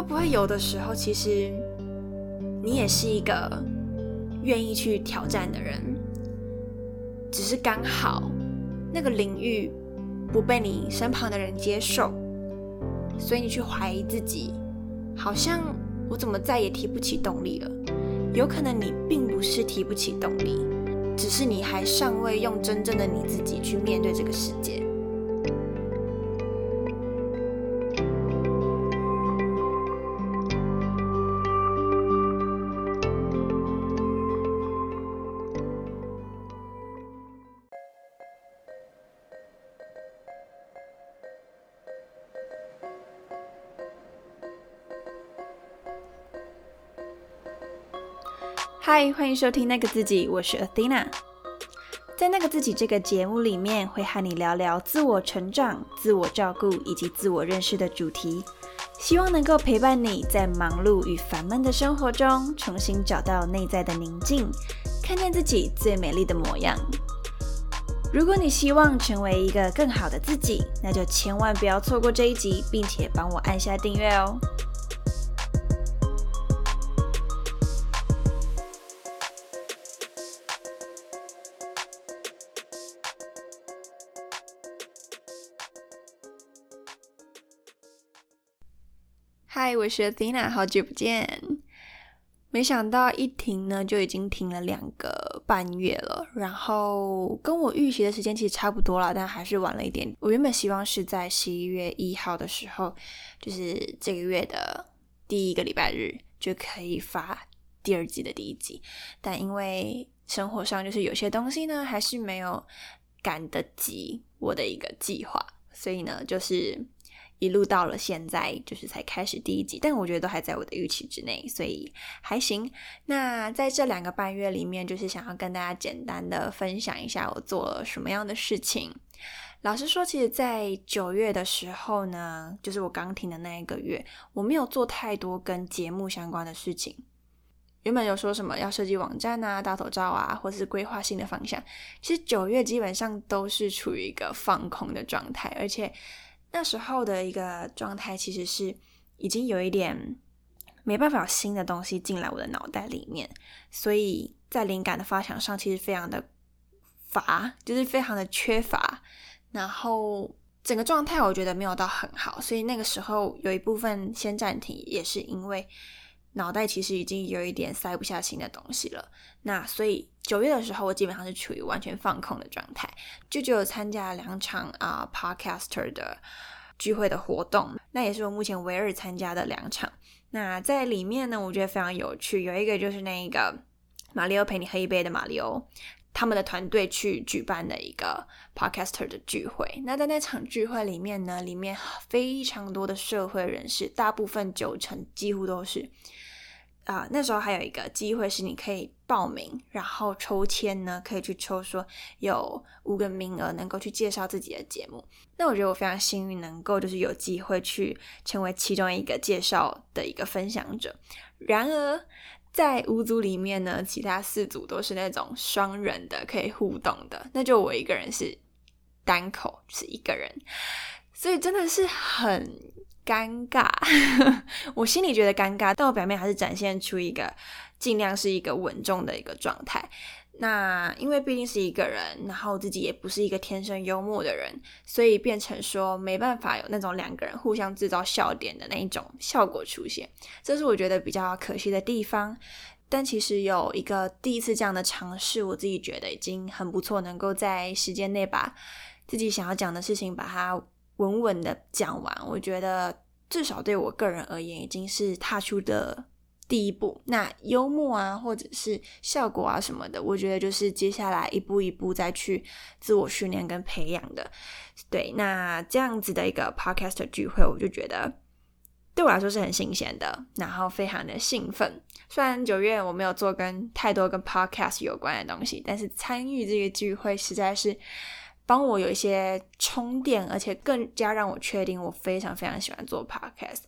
会不会有的时候，其实你也是一个愿意去挑战的人，只是刚好那个领域不被你身旁的人接受，所以你去怀疑自己，好像我怎么再也提不起动力了？有可能你并不是提不起动力，只是你还尚未用真正的你自己去面对这个世界。嗨，欢迎收听那个自己，我是 Athena。在那个自己这个节目里面，会和你聊聊自我成长、自我照顾以及自我认识的主题，希望能够陪伴你在忙碌与烦闷的生活中，重新找到内在的宁静，看见自己最美丽的模样。如果你希望成为一个更好的自己，那就千万不要错过这一集，并且帮我按下订阅哦。我是 Athena，好久不见。没想到一停呢，就已经停了两个半月了。然后跟我预习的时间其实差不多了，但还是晚了一点。我原本希望是在十一月一号的时候，就是这个月的第一个礼拜日就可以发第二季的第一集。但因为生活上就是有些东西呢，还是没有赶得及我的一个计划，所以呢，就是。一路到了现在，就是才开始第一集，但我觉得都还在我的预期之内，所以还行。那在这两个半月里面，就是想要跟大家简单的分享一下我做了什么样的事情。老实说，其实，在九月的时候呢，就是我刚停的那一个月，我没有做太多跟节目相关的事情。原本有说什么要设计网站啊、大头照啊，或是规划新的方向，其实九月基本上都是处于一个放空的状态，而且。那时候的一个状态其实是已经有一点没办法有新的东西进来我的脑袋里面，所以在灵感的发想上其实非常的乏，就是非常的缺乏。然后整个状态我觉得没有到很好，所以那个时候有一部分先暂停，也是因为脑袋其实已经有一点塞不下新的东西了。那所以。九月的时候，我基本上是处于完全放空的状态，就只有参加两场啊，podcaster 的聚会的活动，那也是我目前唯二参加的两场。那在里面呢，我觉得非常有趣，有一个就是那个马里奥陪你喝一杯的马里奥，他们的团队去举办的一个 podcaster 的聚会。那在那场聚会里面呢，里面非常多的社会人士，大部分九成几乎都是。啊，那时候还有一个机会是你可以报名，然后抽签呢，可以去抽说有五个名额能够去介绍自己的节目。那我觉得我非常幸运，能够就是有机会去成为其中一个介绍的一个分享者。然而在五组里面呢，其他四组都是那种双人的可以互动的，那就我一个人是单口，是一个人，所以真的是很。尴尬，我心里觉得尴尬，但我表面还是展现出一个尽量是一个稳重的一个状态。那因为毕竟是一个人，然后自己也不是一个天生幽默的人，所以变成说没办法有那种两个人互相制造笑点的那一种效果出现，这是我觉得比较可惜的地方。但其实有一个第一次这样的尝试，我自己觉得已经很不错，能够在时间内把自己想要讲的事情把它。稳稳的讲完，我觉得至少对我个人而言，已经是踏出的第一步。那幽默啊，或者是效果啊什么的，我觉得就是接下来一步一步再去自我训练跟培养的。对，那这样子的一个 podcast 聚会，我就觉得对我来说是很新鲜的，然后非常的兴奋。虽然九月我没有做跟太多跟 podcast 有关的东西，但是参与这个聚会实在是。帮我有一些充电，而且更加让我确定我非常非常喜欢做 podcast。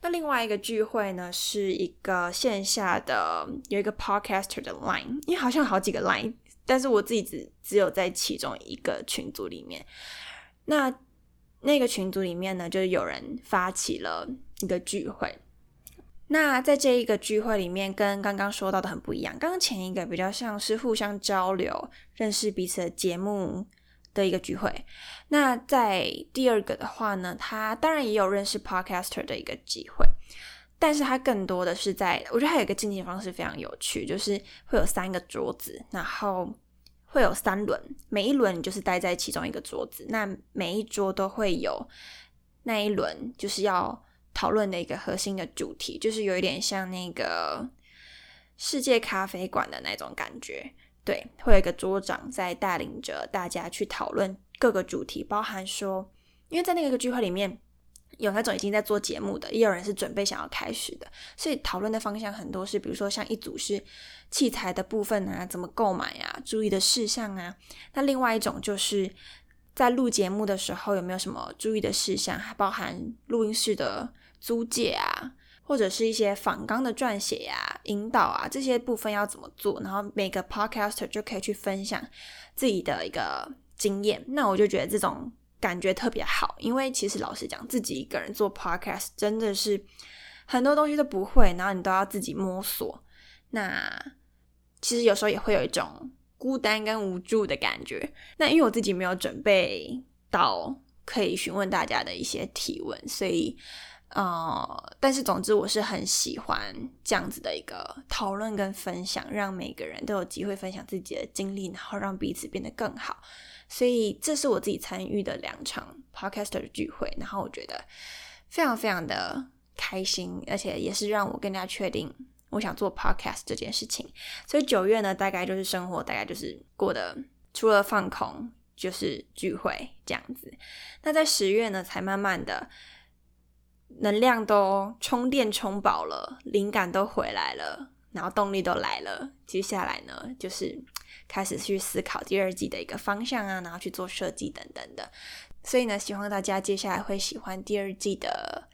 那另外一个聚会呢，是一个线下的有一个 podcaster 的 line，因为好像好几个 line，但是我自己只只有在其中一个群组里面。那那个群组里面呢，就是有人发起了一个聚会，那在这一个聚会里面，跟刚刚说到的很不一样。刚刚前一个比较像是互相交流、认识彼此的节目的一个聚会。那在第二个的话呢，他当然也有认识 podcaster 的一个机会，但是他更多的是在，我觉得还有一个进行方式非常有趣，就是会有三个桌子，然后会有三轮，每一轮就是待在其中一个桌子，那每一桌都会有那一轮就是要。讨论的一个核心的主题，就是有一点像那个世界咖啡馆的那种感觉，对，会有一个桌长在带领着大家去讨论各个主题，包含说，因为在那个聚会里面有那种已经在做节目的，也有人是准备想要开始的，所以讨论的方向很多是，比如说像一组是器材的部分啊，怎么购买啊，注意的事项啊，那另外一种就是在录节目的时候有没有什么注意的事项，还包含录音室的。租借啊，或者是一些仿纲的撰写呀、引导啊，这些部分要怎么做？然后每个 podcaster 就可以去分享自己的一个经验。那我就觉得这种感觉特别好，因为其实老实讲，自己一个人做 podcast 真的是很多东西都不会，然后你都要自己摸索。那其实有时候也会有一种孤单跟无助的感觉。那因为我自己没有准备到可以询问大家的一些提问，所以。呃，但是总之我是很喜欢这样子的一个讨论跟分享，让每个人都有机会分享自己的经历，然后让彼此变得更好。所以这是我自己参与的两场 podcaster 的聚会，然后我觉得非常非常的开心，而且也是让我更加确定我想做 podcast 这件事情。所以九月呢，大概就是生活，大概就是过的除了放空就是聚会这样子。那在十月呢，才慢慢的。能量都充电充饱了，灵感都回来了，然后动力都来了。接下来呢，就是开始去思考第二季的一个方向啊，然后去做设计等等的。所以呢，希望大家接下来会喜欢第二季的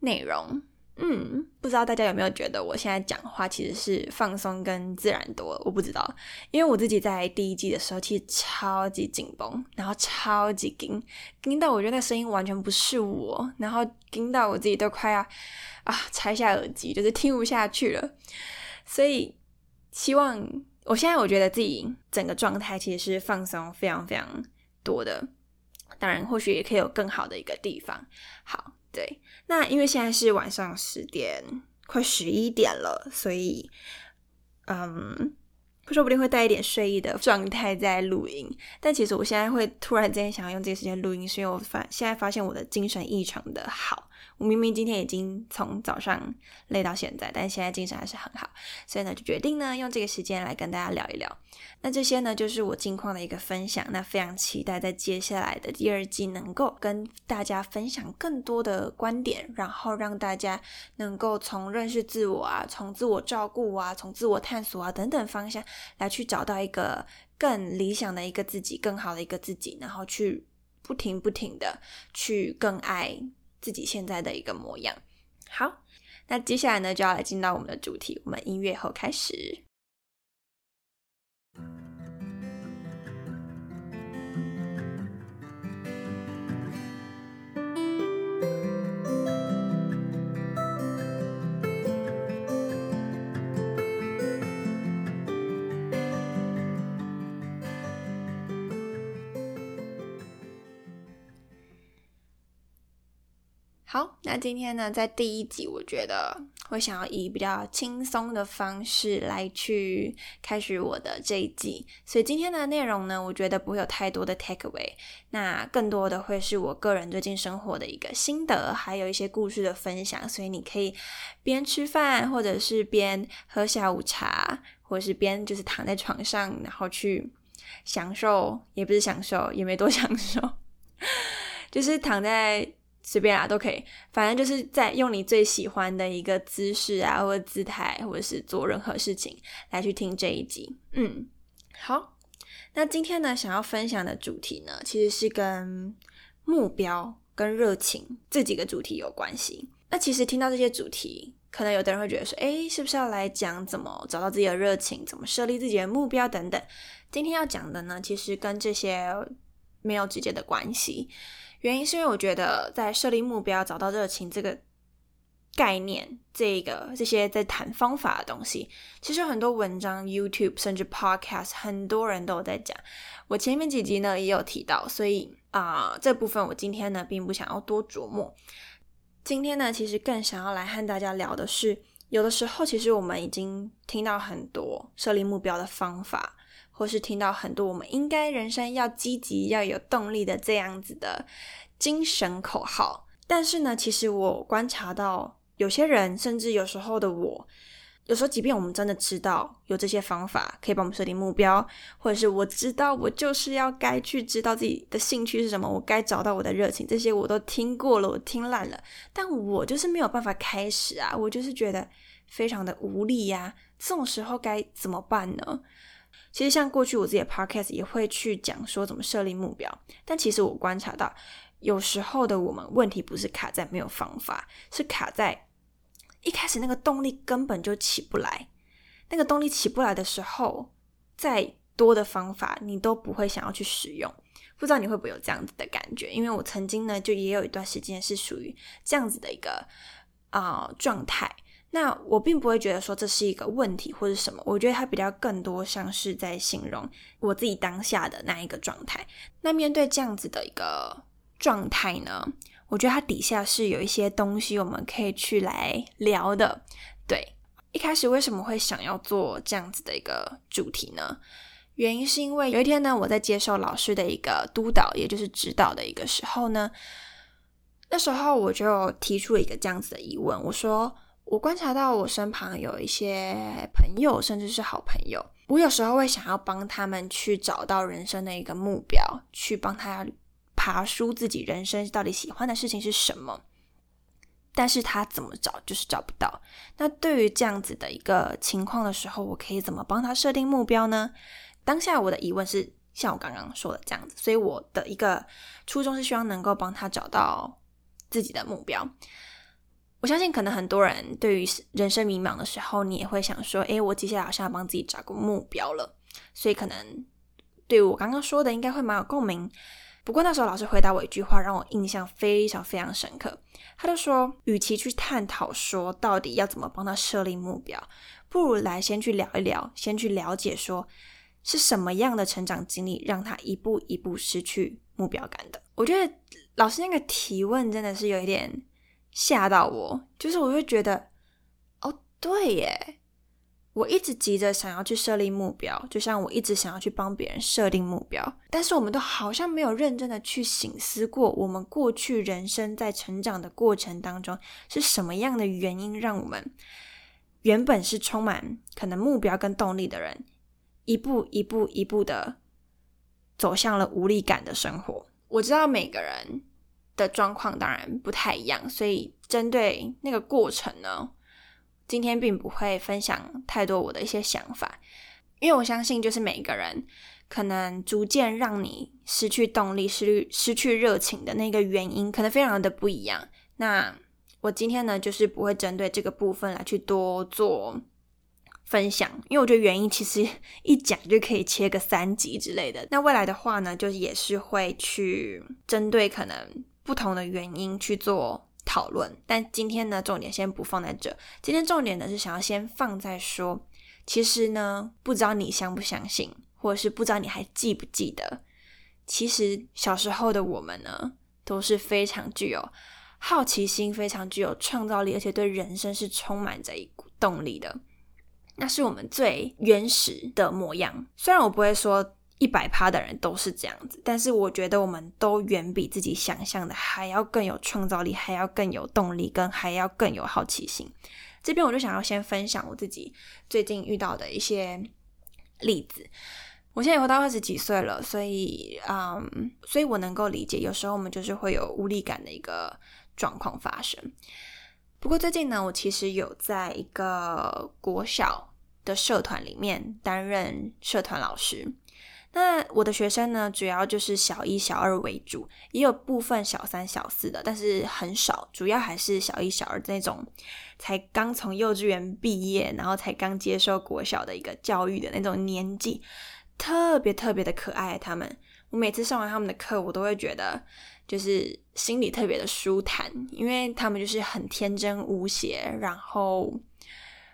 内容。嗯，不知道大家有没有觉得我现在讲话其实是放松跟自然多了？我不知道，因为我自己在第一季的时候其实超级紧绷，然后超级紧，紧到我觉得那声音完全不是我，然后紧到我自己都快要啊拆下耳机，就是听不下去了。所以希望我现在我觉得自己整个状态其实是放松非常非常多的，当然或许也可以有更好的一个地方。好。对，那因为现在是晚上十点，快十一点了，所以，嗯，说不定会带一点睡意的状态在录音。但其实我现在会突然之间想要用这个时间录音，是因为我发现在发现我的精神异常的好。我明明今天已经从早上累到现在，但现在精神还是很好，所以呢就决定呢用这个时间来跟大家聊一聊。那这些呢就是我近况的一个分享。那非常期待在接下来的第二季能够跟大家分享更多的观点，然后让大家能够从认识自我啊，从自我照顾啊，从自我探索啊等等方向来去找到一个更理想的一个自己，更好的一个自己，然后去不停不停的去更爱。自己现在的一个模样。好，那接下来呢，就要来进到我们的主题。我们音乐后开始。好，那今天呢，在第一集，我觉得会想要以比较轻松的方式来去开始我的这一季，所以今天的内容呢，我觉得不会有太多的 take away，那更多的会是我个人最近生活的一个心得，还有一些故事的分享，所以你可以边吃饭，或者是边喝下午茶，或者是边就是躺在床上，然后去享受，也不是享受，也没多享受，就是躺在。随便啊，都可以，反正就是在用你最喜欢的一个姿势啊，或者姿态，或者是做任何事情来去听这一集。嗯，好，那今天呢，想要分享的主题呢，其实是跟目标跟热情这几个主题有关系。那其实听到这些主题，可能有的人会觉得说，哎，是不是要来讲怎么找到自己的热情，怎么设立自己的目标等等？今天要讲的呢，其实跟这些没有直接的关系。原因是因为我觉得在设立目标、找到热情这个概念，这个这些在谈方法的东西，其实很多文章、YouTube 甚至 Podcast，很多人都有在讲。我前面几集呢也有提到，所以啊这部分我今天呢并不想要多琢磨。今天呢，其实更想要来和大家聊的是，有的时候其实我们已经听到很多设立目标的方法，或是听到很多我们应该人生要积极、要有动力的这样子的精神口号。但是呢，其实我观察到有些人，甚至有时候的我。有时候，即便我们真的知道有这些方法可以帮我们设定目标，或者是我知道我就是要该去知道自己的兴趣是什么，我该找到我的热情，这些我都听过了，我听烂了，但我就是没有办法开始啊，我就是觉得非常的无力呀。这种时候该怎么办呢？其实像过去我自己的 podcast 也会去讲说怎么设立目标，但其实我观察到，有时候的我们问题不是卡在没有方法，是卡在。一开始那个动力根本就起不来，那个动力起不来的时候，再多的方法你都不会想要去使用。不知道你会不会有这样子的感觉？因为我曾经呢，就也有一段时间是属于这样子的一个啊状态。那我并不会觉得说这是一个问题或者什么，我觉得它比较更多像是在形容我自己当下的那一个状态。那面对这样子的一个状态呢？我觉得它底下是有一些东西我们可以去来聊的。对，一开始为什么会想要做这样子的一个主题呢？原因是因为有一天呢，我在接受老师的一个督导，也就是指导的一个时候呢，那时候我就提出了一个这样子的疑问，我说：我观察到我身旁有一些朋友，甚至是好朋友，我有时候会想要帮他们去找到人生的一个目标，去帮他。爬书自己人生到底喜欢的事情是什么，但是他怎么找就是找不到。那对于这样子的一个情况的时候，我可以怎么帮他设定目标呢？当下我的疑问是像我刚刚说的这样子，所以我的一个初衷是希望能够帮他找到自己的目标。我相信可能很多人对于人生迷茫的时候，你也会想说：“诶，我接下来好像要帮自己找个目标了。”所以可能对我刚刚说的应该会蛮有共鸣。不过那时候老师回答我一句话，让我印象非常非常深刻。他就说，与其去探讨说到底要怎么帮他设立目标，不如来先去聊一聊，先去了解说是什么样的成长经历让他一步一步失去目标感的。我觉得老师那个提问真的是有一点吓到我，就是我会觉得，哦，对耶。我一直急着想要去设立目标，就像我一直想要去帮别人设定目标，但是我们都好像没有认真的去醒思过，我们过去人生在成长的过程当中是什么样的原因，让我们原本是充满可能目标跟动力的人，一步一步一步的走向了无力感的生活。我知道每个人的状况当然不太一样，所以针对那个过程呢。今天并不会分享太多我的一些想法，因为我相信，就是每个人可能逐渐让你失去动力、失去失去热情的那个原因，可能非常的不一样。那我今天呢，就是不会针对这个部分来去多做分享，因为我觉得原因其实 一讲就可以切个三集之类的。那未来的话呢，就也是会去针对可能不同的原因去做。讨论，但今天呢，重点先不放在这。今天重点呢是想要先放在说，其实呢，不知道你相不相信，或者是不知道你还记不记得，其实小时候的我们呢，都是非常具有好奇心、非常具有创造力，而且对人生是充满着一股动力的。那是我们最原始的模样。虽然我不会说。一百趴的人都是这样子，但是我觉得我们都远比自己想象的还要更有创造力，还要更有动力，跟还要更有好奇心。这边我就想要先分享我自己最近遇到的一些例子。我现在活到二十几岁了，所以，嗯，所以我能够理解，有时候我们就是会有无力感的一个状况发生。不过最近呢，我其实有在一个国小的社团里面担任社团老师。那我的学生呢，主要就是小一、小二为主，也有部分小三、小四的，但是很少，主要还是小一、小二那种才刚从幼稚园毕业，然后才刚接受国小的一个教育的那种年纪，特别特别的可爱。他们，我每次上完他们的课，我都会觉得，就是心里特别的舒坦，因为他们就是很天真无邪，然后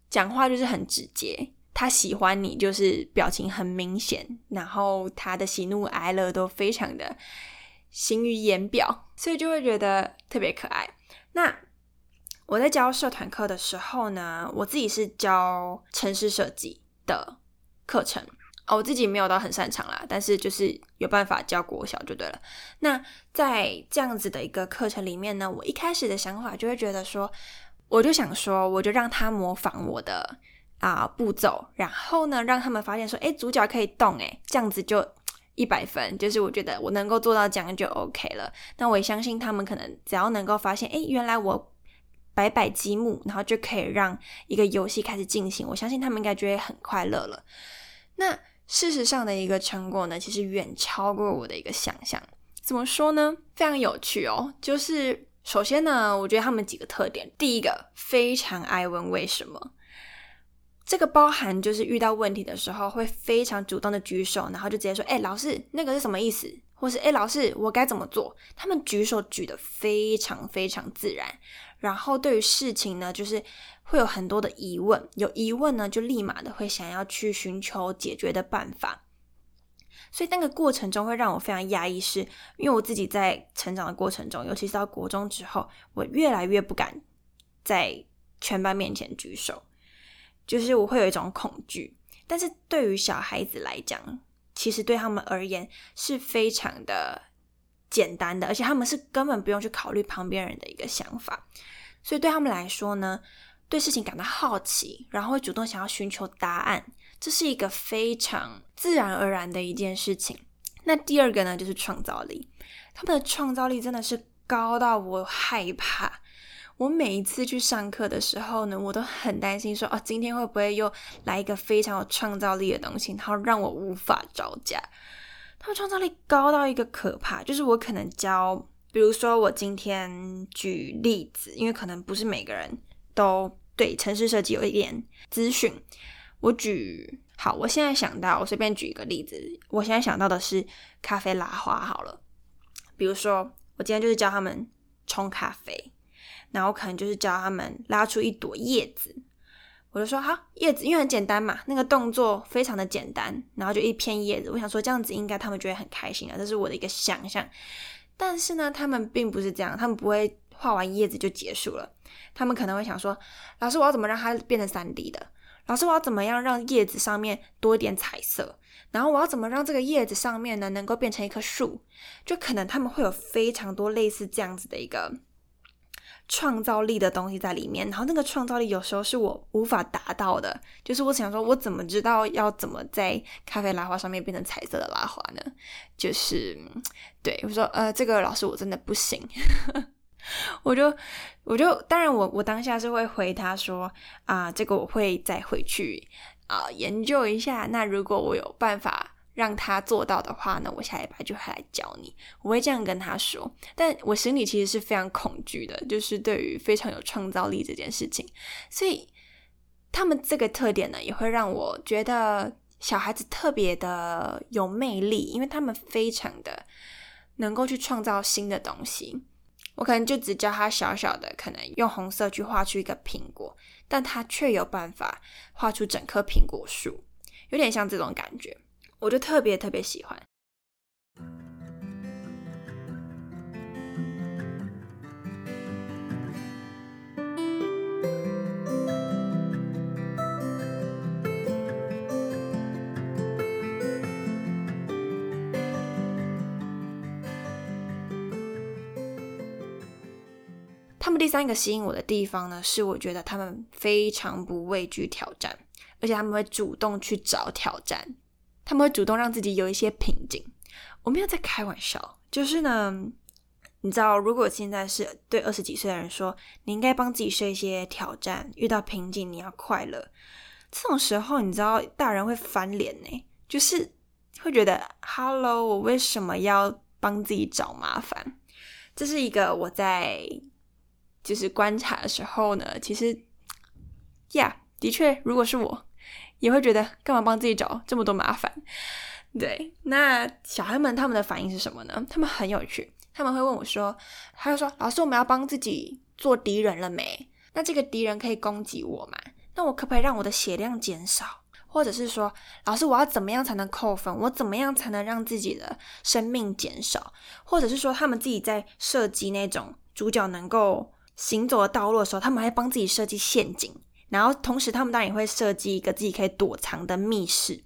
讲话就是很直接。他喜欢你，就是表情很明显，然后他的喜怒哀乐都非常的形于言表，所以就会觉得特别可爱。那我在教社团课的时候呢，我自己是教城市设计的课程哦，我自己没有到很擅长啦，但是就是有办法教国小就对了。那在这样子的一个课程里面呢，我一开始的想法就会觉得说，我就想说，我就让他模仿我的啊步骤，然后呢，让他们发现说，哎，主角可以动，哎，这样子就一百分，就是我觉得我能够做到这样就 OK 了。那我也相信他们可能只要能够发现，哎，原来我。摆摆积木，然后就可以让一个游戏开始进行。我相信他们应该觉得很快乐了。那事实上的一个成果呢，其实远超过我的一个想象。怎么说呢？非常有趣哦。就是首先呢，我觉得他们几个特点，第一个非常爱问为什么。这个包含就是遇到问题的时候，会非常主动的举手，然后就直接说：“哎，老师，那个是什么意思？”或是“哎，老师，我该怎么做？”他们举手举得非常非常自然。然后对于事情呢，就是会有很多的疑问，有疑问呢，就立马的会想要去寻求解决的办法。所以那个过程中会让我非常压抑，是因为我自己在成长的过程中，尤其是到国中之后，我越来越不敢在全班面前举手，就是我会有一种恐惧。但是对于小孩子来讲，其实对他们而言是非常的。简单的，而且他们是根本不用去考虑旁边人的一个想法，所以对他们来说呢，对事情感到好奇，然后会主动想要寻求答案，这是一个非常自然而然的一件事情。那第二个呢，就是创造力，他们的创造力真的是高到我害怕。我每一次去上课的时候呢，我都很担心说，哦，今天会不会又来一个非常有创造力的东西，然后让我无法招架。他们创造力高到一个可怕，就是我可能教，比如说我今天举例子，因为可能不是每个人都对城市设计有一点资讯。我举好，我现在想到，我随便举一个例子，我现在想到的是咖啡拉花好了。比如说，我今天就是教他们冲咖啡，然后可能就是教他们拉出一朵叶子。我就说好，叶子因为很简单嘛，那个动作非常的简单，然后就一片叶子。我想说这样子应该他们觉得很开心啊，这是我的一个想象。但是呢，他们并不是这样，他们不会画完叶子就结束了。他们可能会想说，老师我要怎么让它变成三 D 的？老师我要怎么样让叶子上面多一点彩色？然后我要怎么让这个叶子上面呢能够变成一棵树？就可能他们会有非常多类似这样子的一个。创造力的东西在里面，然后那个创造力有时候是我无法达到的。就是我想说，我怎么知道要怎么在咖啡拉花上面变成彩色的拉花呢？就是对我说，呃，这个老师我真的不行。我就我就当然我我当下是会回他说啊，这个我会再回去啊研究一下。那如果我有办法。让他做到的话呢，我下礼拜就会来教你。我会这样跟他说，但我心里其实是非常恐惧的，就是对于非常有创造力这件事情。所以他们这个特点呢，也会让我觉得小孩子特别的有魅力，因为他们非常的能够去创造新的东西。我可能就只教他小小的，可能用红色去画出一个苹果，但他却有办法画出整棵苹果树，有点像这种感觉。我就特别特别喜欢。他们第三个吸引我的地方呢，是我觉得他们非常不畏惧挑战，而且他们会主动去找挑战。他们会主动让自己有一些瓶颈，我没有在开玩笑。就是呢，你知道，如果现在是对二十几岁的人说，你应该帮自己设一些挑战，遇到瓶颈你要快乐，这种时候，你知道大人会翻脸呢，就是会觉得，Hello，我为什么要帮自己找麻烦？这是一个我在就是观察的时候呢，其实，Yeah，的确，如果是我。也会觉得干嘛帮自己找这么多麻烦？对，那小孩们他们的反应是什么呢？他们很有趣，他们会问我说：“他就说老师，我们要帮自己做敌人了没？那这个敌人可以攻击我吗？那我可不可以让我的血量减少？或者是说，老师，我要怎么样才能扣分？我怎么样才能让自己的生命减少？或者是说，他们自己在设计那种主角能够行走的道路的时候，他们还帮自己设计陷阱，然后同时他们当然也会设计一个自己可以躲藏的密室。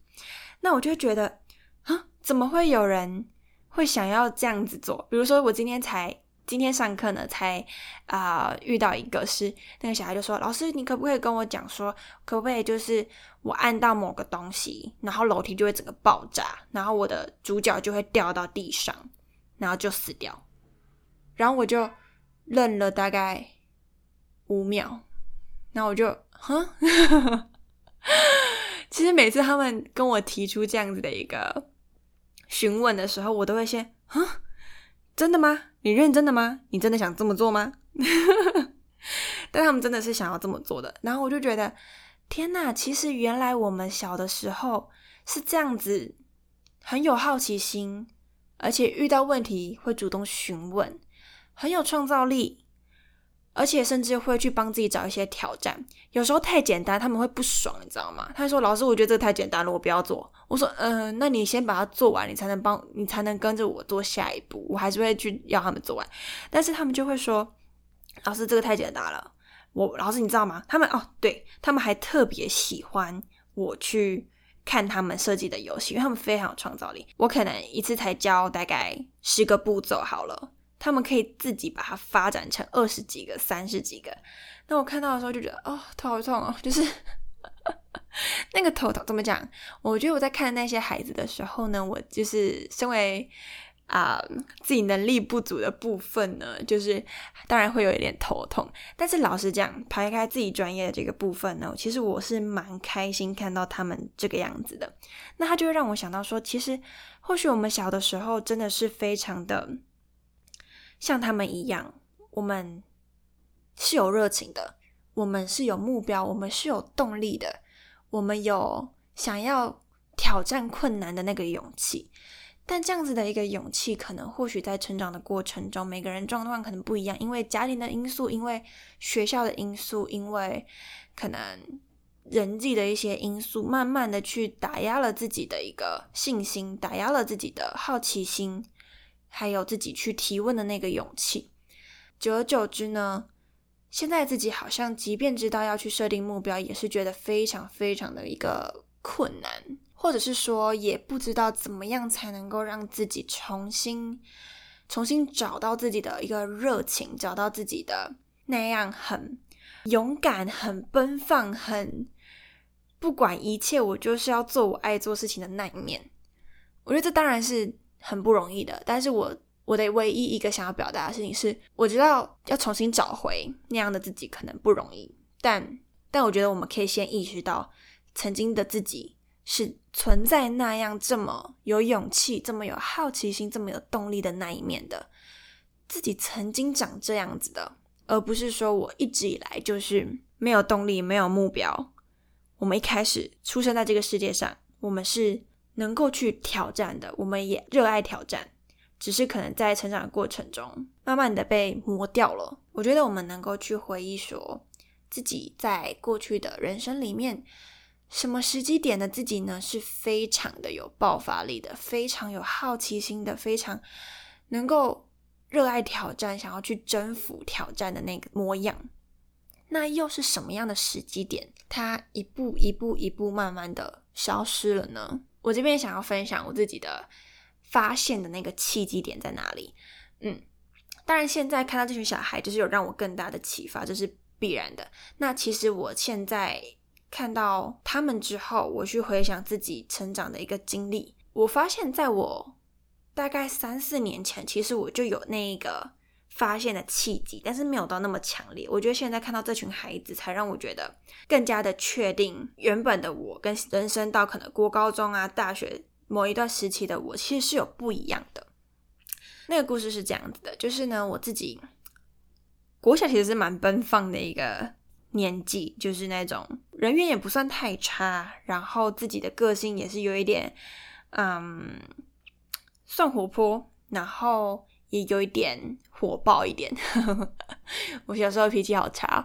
那我就觉得，啊，怎么会有人？会想要这样子做，比如说我今天才今天上课呢，才啊遇到一个是那个小孩就说：“老师，你可不可以跟我讲说，可不可以就是我按到某个东西，然后楼梯就会整个爆炸，然后我的主角就会掉到地上，然后就死掉。”然后我就愣了大概五秒，然后我就哈，其实每次他们跟我提出这样子的一个。询问的时候，我都会先啊，真的吗？你认真的吗？你真的想这么做吗？但他们真的是想要这么做的。然后我就觉得，天哪！其实原来我们小的时候是这样子，很有好奇心，而且遇到问题会主动询问，很有创造力。而且甚至会去帮自己找一些挑战，有时候太简单，他们会不爽，你知道吗？他说：“老师，我觉得这个太简单了，我不要做。”我说：“嗯，那你先把它做完，你才能帮，你才能跟着我做下一步。”我还是会去要他们做完，但是他们就会说：“老师，这个太简单了。”我老师，你知道吗？他们哦，对他们还特别喜欢我去看他们设计的游戏，因为他们非常有创造力。我可能一次才教大概十个步骤好了。他们可以自己把它发展成二十几个、三十几个。那我看到的时候就觉得，哦，头好痛哦，就是那个头疼。怎么讲？我觉得我在看那些孩子的时候呢，我就是身为啊自己能力不足的部分呢，就是当然会有一点头痛。但是老实讲，排开自己专业的这个部分呢，其实我是蛮开心看到他们这个样子的。那他就会让我想到说，其实或许我们小的时候真的是非常的。像他们一样，我们是有热情的，我们是有目标，我们是有动力的，我们有想要挑战困难的那个勇气。但这样子的一个勇气，可能或许在成长的过程中，每个人状况可能不一样，因为家庭的因素，因为学校的因素，因为可能人际的一些因素，慢慢的去打压了自己的一个信心，打压了自己的好奇心。还有自己去提问的那个勇气，久而久之呢，现在自己好像即便知道要去设定目标，也是觉得非常非常的一个困难，或者是说也不知道怎么样才能够让自己重新重新找到自己的一个热情，找到自己的那样很勇敢、很奔放、很不管一切，我就是要做我爱做事情的那一面。我觉得这当然是。很不容易的，但是我我的唯一一个想要表达的事情是，我知道要重新找回那样的自己可能不容易，但但我觉得我们可以先意识到，曾经的自己是存在那样这么有勇气、这么有好奇心、这么有动力的那一面的，自己曾经长这样子的，而不是说我一直以来就是没有动力、没有目标。我们一开始出生在这个世界上，我们是。能够去挑战的，我们也热爱挑战，只是可能在成长的过程中，慢慢的被磨掉了。我觉得我们能够去回忆，说自己在过去的人生里面，什么时机点的自己呢，是非常的有爆发力的，非常有好奇心的，非常能够热爱挑战，想要去征服挑战的那个模样。那又是什么样的时机点，它一步一步一步慢慢的消失了呢？我这边想要分享我自己的发现的那个契机点在哪里？嗯，当然现在看到这群小孩，就是有让我更大的启发，这是必然的。那其实我现在看到他们之后，我去回想自己成长的一个经历，我发现在我大概三四年前，其实我就有那一个。发现的契机，但是没有到那么强烈。我觉得现在看到这群孩子，才让我觉得更加的确定，原本的我跟人生到可能过高中啊、大学某一段时期的我，其实是有不一样的。那个故事是这样子的，就是呢，我自己国小其实是蛮奔放的一个年纪，就是那种人缘也不算太差，然后自己的个性也是有一点，嗯，算活泼，然后。也有一点火爆一点。我小时候脾气好差，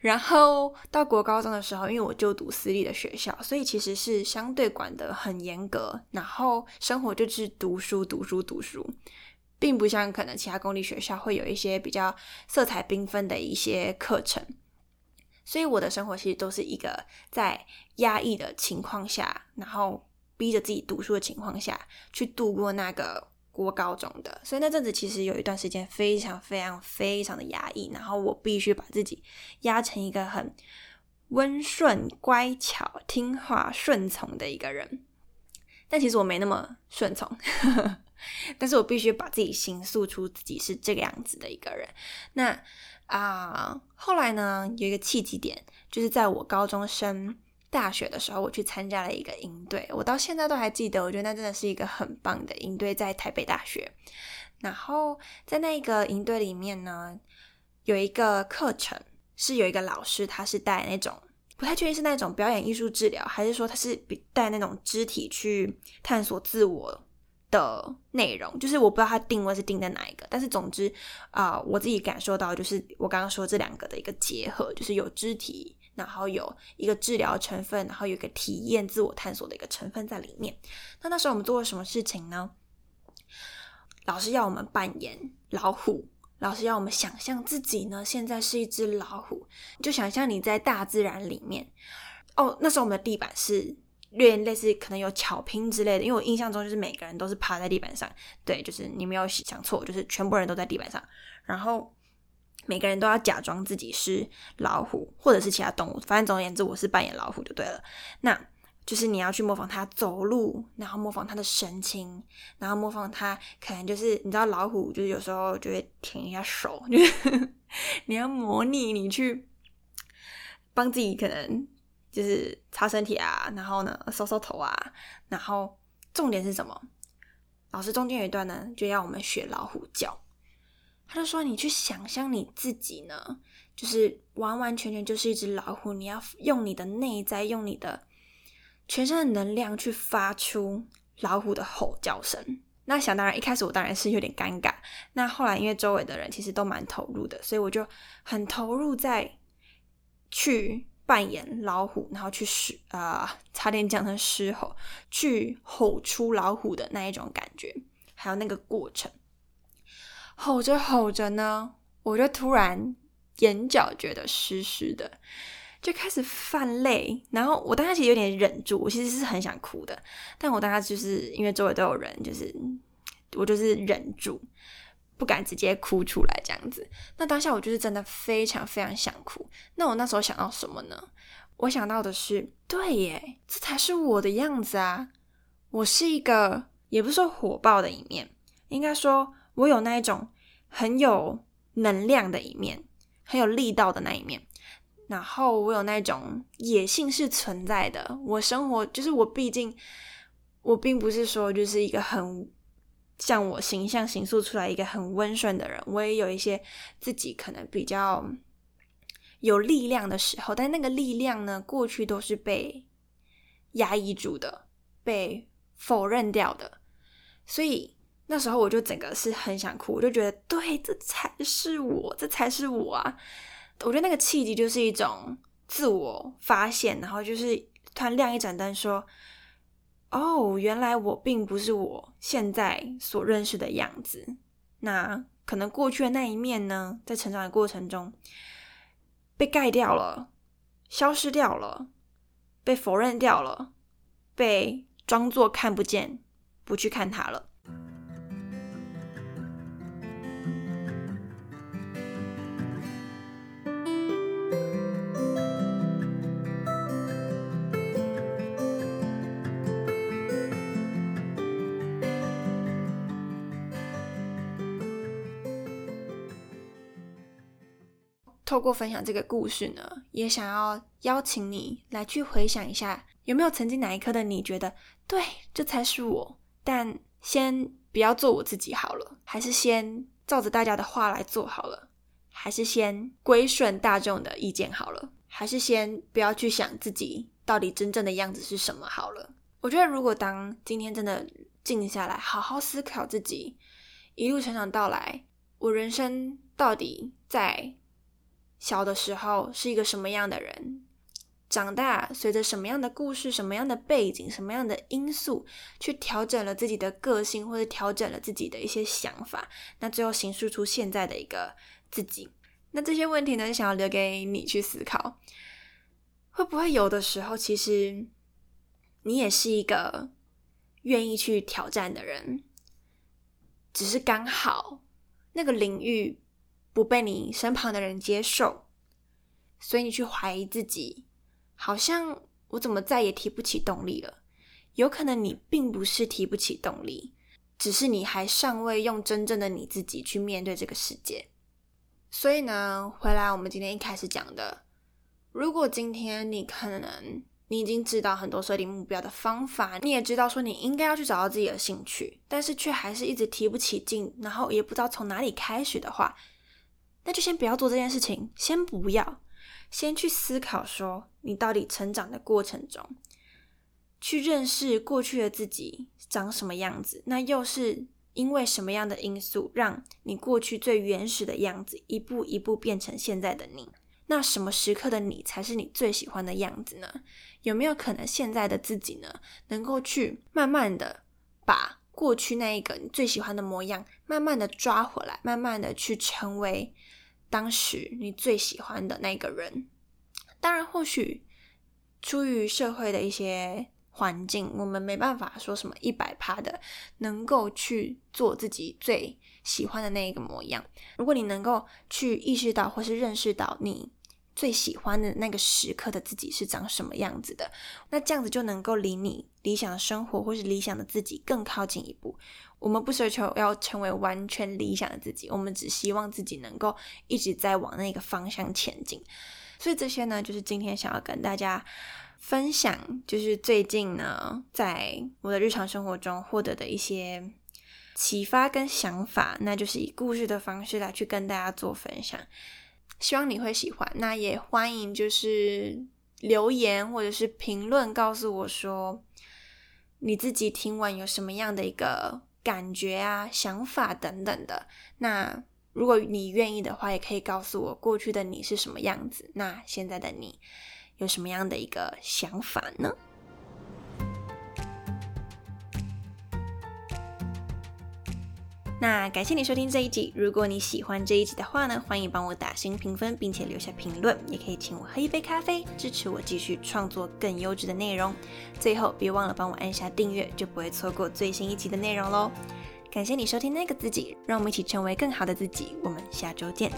然后到国高中的时候，因为我就读私立的学校，所以其实是相对管得很严格，然后生活就是读书、读书、读书，并不像可能其他公立学校会有一些比较色彩缤纷的一些课程。所以我的生活其实都是一个在压抑的情况下，然后逼着自己读书的情况下去度过那个国高中的。所以那阵子其实有一段时间非常非常非常的压抑，然后我必须把自己压成一个很温顺、乖巧、听话、顺从的一个人。但其实我没那么顺从，但是我必须把自己形塑出自己是这个样子的一个人。那。啊，后来呢，有一个契机点，就是在我高中生大学的时候，我去参加了一个营队，我到现在都还记得，我觉得那真的是一个很棒的营队，在台北大学。然后在那个营队里面呢，有一个课程是有一个老师，他是带那种不太确定是那种表演艺术治疗，还是说他是带那种肢体去探索自我。的内容就是我不知道他定位是定在哪一个，但是总之啊，我自己感受到就是我刚刚说这两个的一个结合，就是有肢体，然后有一个治疗成分，然后有一个体验自我探索的一个成分在里面。那那时候我们做了什么事情呢？老师要我们扮演老虎，老师要我们想象自己呢现在是一只老虎，就想象你在大自然里面。哦，那时候我们的地板是。略类似可能有巧拼之类的，因为我印象中就是每个人都是趴在地板上，对，就是你没有想错，就是全部人都在地板上，然后每个人都要假装自己是老虎或者是其他动物，反正总而言之，我是扮演老虎就对了。那就是你要去模仿它走路，然后模仿它的神情，然后模仿它可能就是你知道老虎就是有时候就会舔一下手，就是 你要模拟你去帮自己可能。就是擦身体啊，然后呢，收收头啊，然后重点是什么？老师中间有一段呢，就要我们学老虎叫。他就说：“你去想象你自己呢，就是完完全全就是一只老虎，你要用你的内在，用你的全身的能量去发出老虎的吼叫声。”那想当然，一开始我当然是有点尴尬。那后来因为周围的人其实都蛮投入的，所以我就很投入在去。扮演老虎，然后去狮啊，差点讲成狮吼，去吼出老虎的那一种感觉，还有那个过程，吼着吼着呢，我就突然眼角觉得湿湿的，就开始泛泪。然后我当时其实有点忍住，我其实是很想哭的，但我当时就是因为周围都有人，就是我就是忍住。不敢直接哭出来，这样子。那当下我就是真的非常非常想哭。那我那时候想到什么呢？我想到的是，对耶，这才是我的样子啊！我是一个，也不是说火爆的一面，应该说我有那一种很有能量的一面，很有力道的那一面。然后我有那种野性是存在的。我生活就是我，毕竟我并不是说就是一个很。像我形象形塑出来一个很温顺的人，我也有一些自己可能比较有力量的时候，但那个力量呢，过去都是被压抑住的，被否认掉的。所以那时候我就整个是很想哭，我就觉得对，这才是我，这才是我啊！我觉得那个契机就是一种自我发现，然后就是突然亮一盏灯说。哦，原来我并不是我现在所认识的样子。那可能过去的那一面呢，在成长的过程中被盖掉了，消失掉了，被否认掉了，被装作看不见，不去看它了。透过分享这个故事呢，也想要邀请你来去回想一下，有没有曾经哪一刻的你觉得，对，这才是我，但先不要做我自己好了，还是先照着大家的话来做好了，还是先归顺大众的意见好了，还是先不要去想自己到底真正的样子是什么好了。我觉得，如果当今天真的静下来，好好思考自己一路成长到来，我人生到底在小的时候是一个什么样的人？长大随着什么样的故事、什么样的背景、什么样的因素，去调整了自己的个性，或者调整了自己的一些想法，那最后形塑出现在的一个自己。那这些问题呢，想要留给你去思考，会不会有的时候，其实你也是一个愿意去挑战的人，只是刚好那个领域不被你身旁的人接受，所以你去怀疑自己。好像我怎么再也提不起动力了？有可能你并不是提不起动力，只是你还尚未用真正的你自己去面对这个世界。所以呢，回来我们今天一开始讲的，如果今天你可能你已经知道很多设定目标的方法，你也知道说你应该要去找到自己的兴趣，但是却还是一直提不起劲，然后也不知道从哪里开始的话，那就先不要做这件事情，先不要。先去思考，说你到底成长的过程中，去认识过去的自己长什么样子，那又是因为什么样的因素，让你过去最原始的样子一步一步变成现在的你？那什么时刻的你才是你最喜欢的样子呢？有没有可能现在的自己呢，能够去慢慢的把过去那一个你最喜欢的模样，慢慢的抓回来，慢慢的去成为？当时你最喜欢的那个人，当然或许出于社会的一些环境，我们没办法说什么一百趴的能够去做自己最喜欢的那一个模样。如果你能够去意识到或是认识到你最喜欢的那个时刻的自己是长什么样子的，那这样子就能够离你理想的生活或是理想的自己更靠近一步。我们不奢求要成为完全理想的自己，我们只希望自己能够一直在往那个方向前进。所以这些呢，就是今天想要跟大家分享，就是最近呢，在我的日常生活中获得的一些启发跟想法，那就是以故事的方式来去跟大家做分享。希望你会喜欢，那也欢迎就是留言或者是评论告诉我说，你自己听完有什么样的一个。感觉啊，想法等等的。那如果你愿意的话，也可以告诉我过去的你是什么样子，那现在的你有什么样的一个想法呢？那感谢你收听这一集。如果你喜欢这一集的话呢，欢迎帮我打星评分，并且留下评论，也可以请我喝一杯咖啡，支持我继续创作更优质的内容。最后，别忘了帮我按下订阅，就不会错过最新一集的内容喽。感谢你收听那个自己，让我们一起成为更好的自己。我们下周见。